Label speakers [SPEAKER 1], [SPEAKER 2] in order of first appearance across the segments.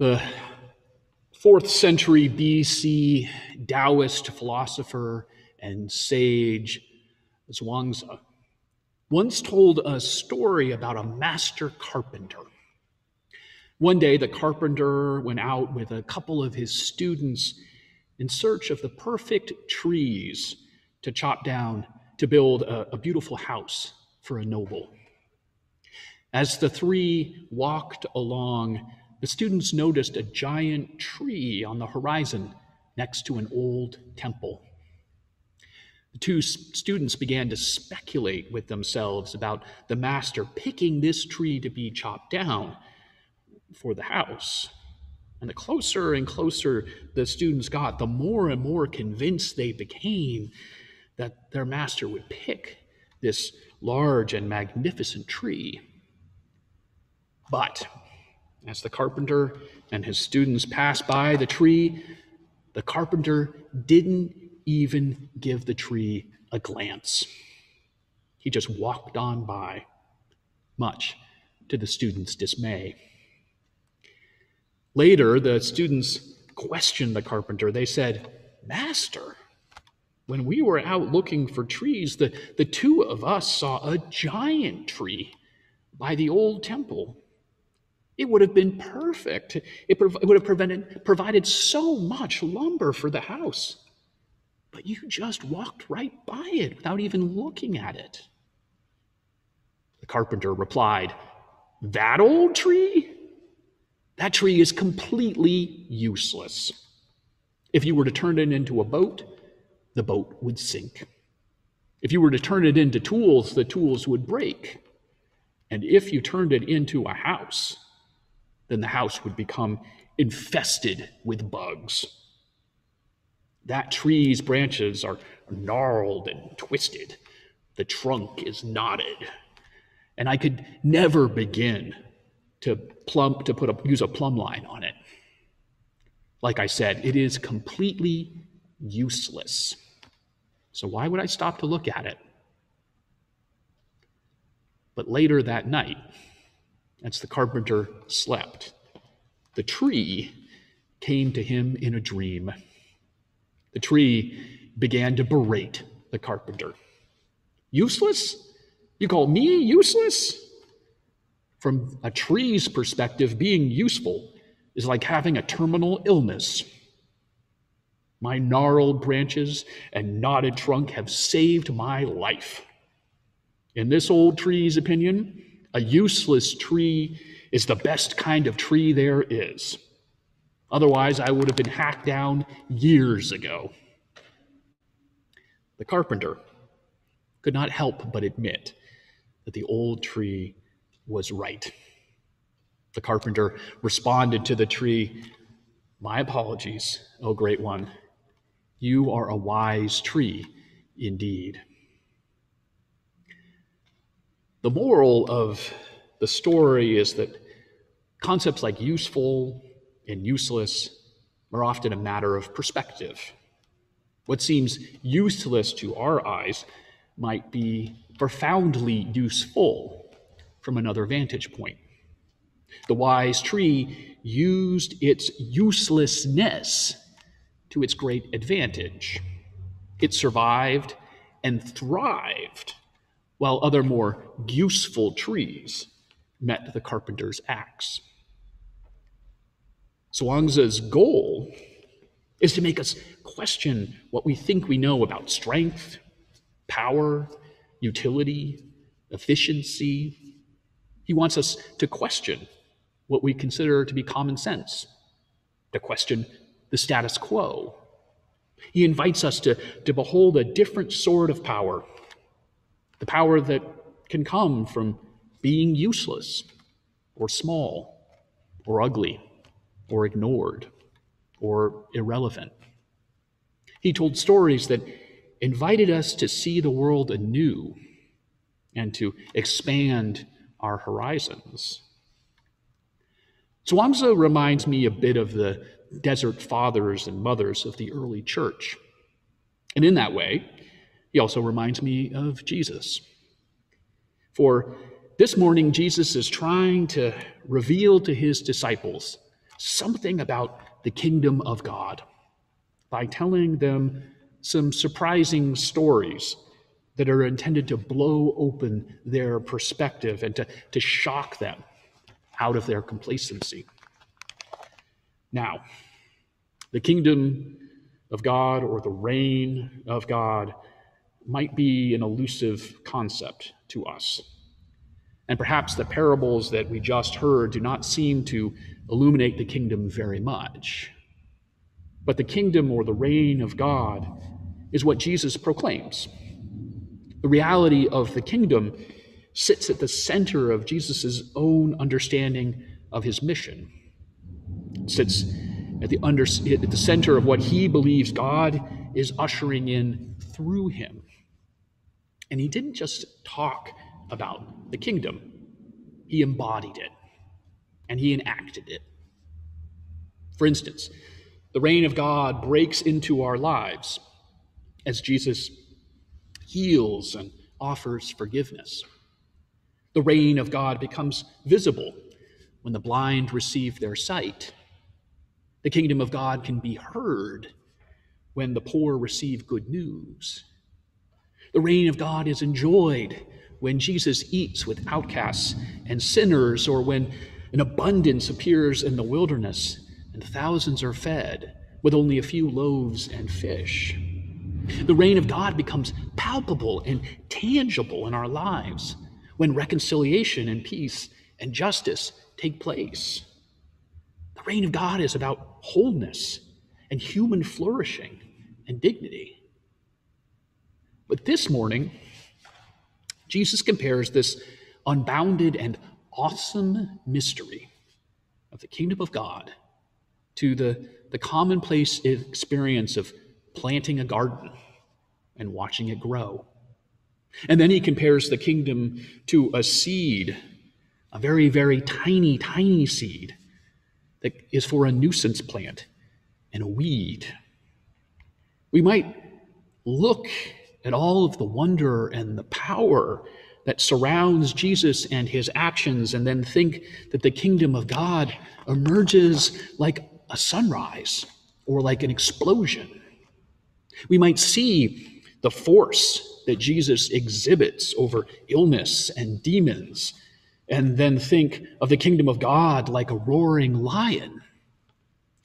[SPEAKER 1] The fourth century BC Taoist philosopher and sage Zhuangzi once told a story about a master carpenter. One day, the carpenter went out with a couple of his students in search of the perfect trees to chop down to build a, a beautiful house for a noble. As the three walked along, the students noticed a giant tree on the horizon next to an old temple. The two students began to speculate with themselves about the master picking this tree to be chopped down for the house. And the closer and closer the students got, the more and more convinced they became that their master would pick this large and magnificent tree. But as the carpenter and his students passed by the tree, the carpenter didn't even give the tree a glance. He just walked on by, much to the students' dismay. Later, the students questioned the carpenter. They said, Master, when we were out looking for trees, the, the two of us saw a giant tree by the old temple. It would have been perfect. It, prov- it would have prevented, provided so much lumber for the house. But you just walked right by it without even looking at it. The carpenter replied, That old tree? That tree is completely useless. If you were to turn it into a boat, the boat would sink. If you were to turn it into tools, the tools would break. And if you turned it into a house, then the house would become infested with bugs. That tree's branches are gnarled and twisted. The trunk is knotted. And I could never begin to plumb to put a use a plumb line on it. Like I said, it is completely useless. So why would I stop to look at it? But later that night, as the carpenter slept, the tree came to him in a dream. The tree began to berate the carpenter. Useless? You call me useless? From a tree's perspective, being useful is like having a terminal illness. My gnarled branches and knotted trunk have saved my life. In this old tree's opinion, a useless tree is the best kind of tree there is. Otherwise, I would have been hacked down years ago. The carpenter could not help but admit that the old tree was right. The carpenter responded to the tree, My apologies, O great one. You are a wise tree indeed. The moral of the story is that concepts like useful and useless are often a matter of perspective. What seems useless to our eyes might be profoundly useful from another vantage point. The wise tree used its uselessness to its great advantage. It survived and thrived, while other more useful trees met the carpenter's axe. Zhuangzi's goal is to make us question what we think we know about strength, power, utility, efficiency. He wants us to question what we consider to be common sense, to question the status quo. He invites us to, to behold a different sort of power, the power that can come from being useless or small or ugly or ignored or irrelevant. He told stories that invited us to see the world anew and to expand our horizons. Zhuangzi reminds me a bit of the desert fathers and mothers of the early church. And in that way, he also reminds me of Jesus. For this morning, Jesus is trying to reveal to his disciples something about the kingdom of God by telling them some surprising stories that are intended to blow open their perspective and to, to shock them out of their complacency. Now, the kingdom of God or the reign of God might be an elusive concept to us. And perhaps the parables that we just heard do not seem to illuminate the kingdom very much. But the kingdom or the reign of God is what Jesus proclaims. The reality of the kingdom sits at the center of Jesus' own understanding of his mission. It sits at the, under, at the center of what he believes God is ushering in through him. And he didn't just talk about the kingdom, he embodied it and he enacted it. For instance, the reign of God breaks into our lives as Jesus heals and offers forgiveness. The reign of God becomes visible when the blind receive their sight. The kingdom of God can be heard when the poor receive good news. The reign of God is enjoyed when Jesus eats with outcasts and sinners, or when an abundance appears in the wilderness and thousands are fed with only a few loaves and fish. The reign of God becomes palpable and tangible in our lives when reconciliation and peace and justice take place. The reign of God is about wholeness and human flourishing and dignity. But this morning, Jesus compares this unbounded and awesome mystery of the kingdom of God to the, the commonplace experience of planting a garden and watching it grow. And then he compares the kingdom to a seed, a very, very tiny, tiny seed that is for a nuisance plant and a weed. We might look at all of the wonder and the power that surrounds Jesus and his actions, and then think that the kingdom of God emerges like a sunrise or like an explosion. We might see the force that Jesus exhibits over illness and demons, and then think of the kingdom of God like a roaring lion.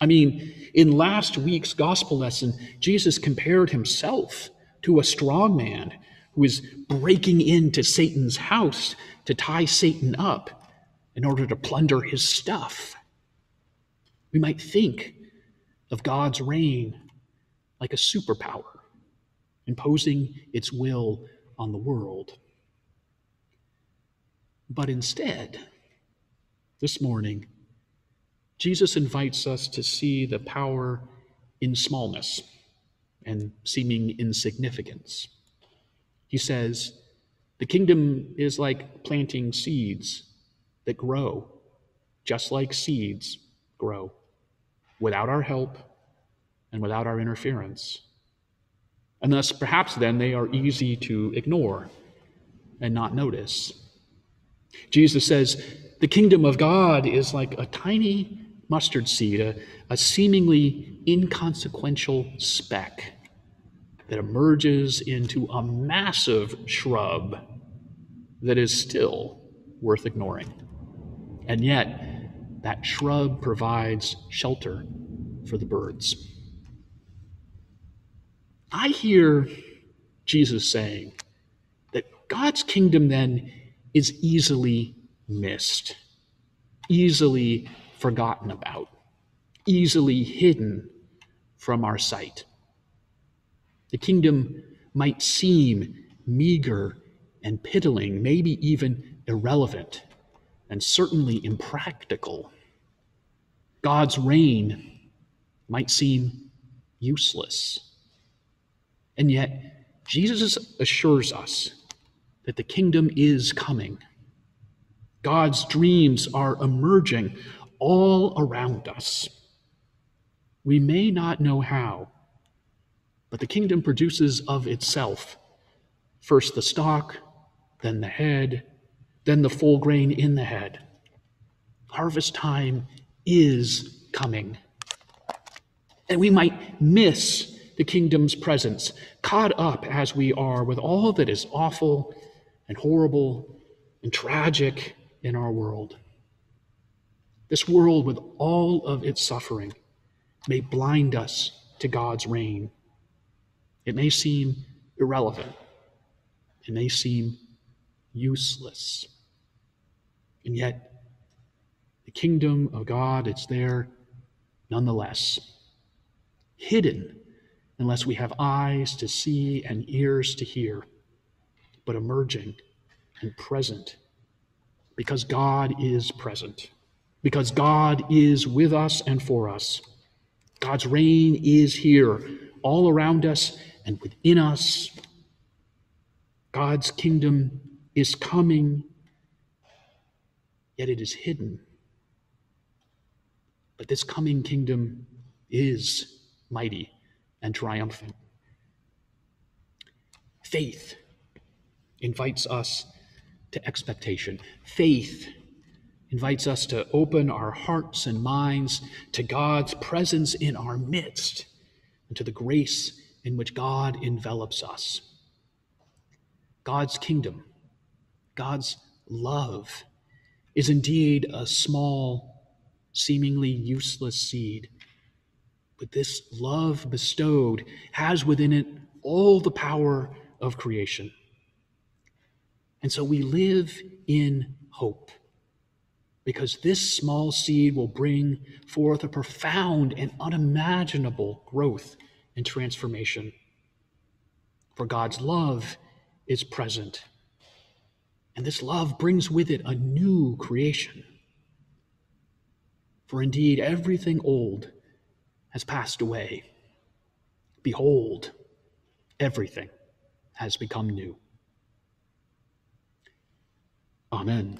[SPEAKER 1] I mean, in last week's gospel lesson, Jesus compared himself to a strong man who is breaking into Satan's house to tie Satan up in order to plunder his stuff. We might think of God's reign like a superpower, imposing its will on the world. But instead, this morning, Jesus invites us to see the power in smallness and seeming insignificance. He says, The kingdom is like planting seeds that grow, just like seeds grow, without our help and without our interference. And thus, perhaps then, they are easy to ignore and not notice. Jesus says, The kingdom of God is like a tiny mustard seed, a, a seemingly inconsequential speck that emerges into a massive shrub that is still worth ignoring. And yet, that shrub provides shelter for the birds. I hear Jesus saying that God's kingdom then is easily missed, easily forgotten about, easily hidden from our sight. The kingdom might seem meager and piddling, maybe even irrelevant, and certainly impractical. God's reign might seem useless. And yet, Jesus assures us that the kingdom is coming. God's dreams are emerging all around us. We may not know how, but the kingdom produces of itself first the stalk, then the head, then the full grain in the head. Harvest time is coming. And we might miss the kingdom's presence, caught up as we are with all that is awful and horrible and tragic in our world. This world, with all of its suffering, may blind us to God's reign. It may seem irrelevant, it may seem useless. And yet, the kingdom of God, it's there nonetheless, hidden unless we have eyes to see and ears to hear, but emerging and present because God is present, because God is with us and for us. God's reign is here, all around us and within us. God's kingdom is coming, yet it is hidden. But this coming kingdom is mighty and triumphant. Faith invites us to expectation. Faith invites us to open our hearts and minds to God's presence in our midst and to the grace in which God envelops us. God's kingdom, God's love, is indeed a small, seemingly useless seed. But this love bestowed has within it all the power of creation. And so we live in hope because this small seed will bring forth a profound and unimaginable growth and transformation. For God's love is present, and this love brings with it a new creation. For indeed, everything old has passed away. Behold, everything has become new. Amen.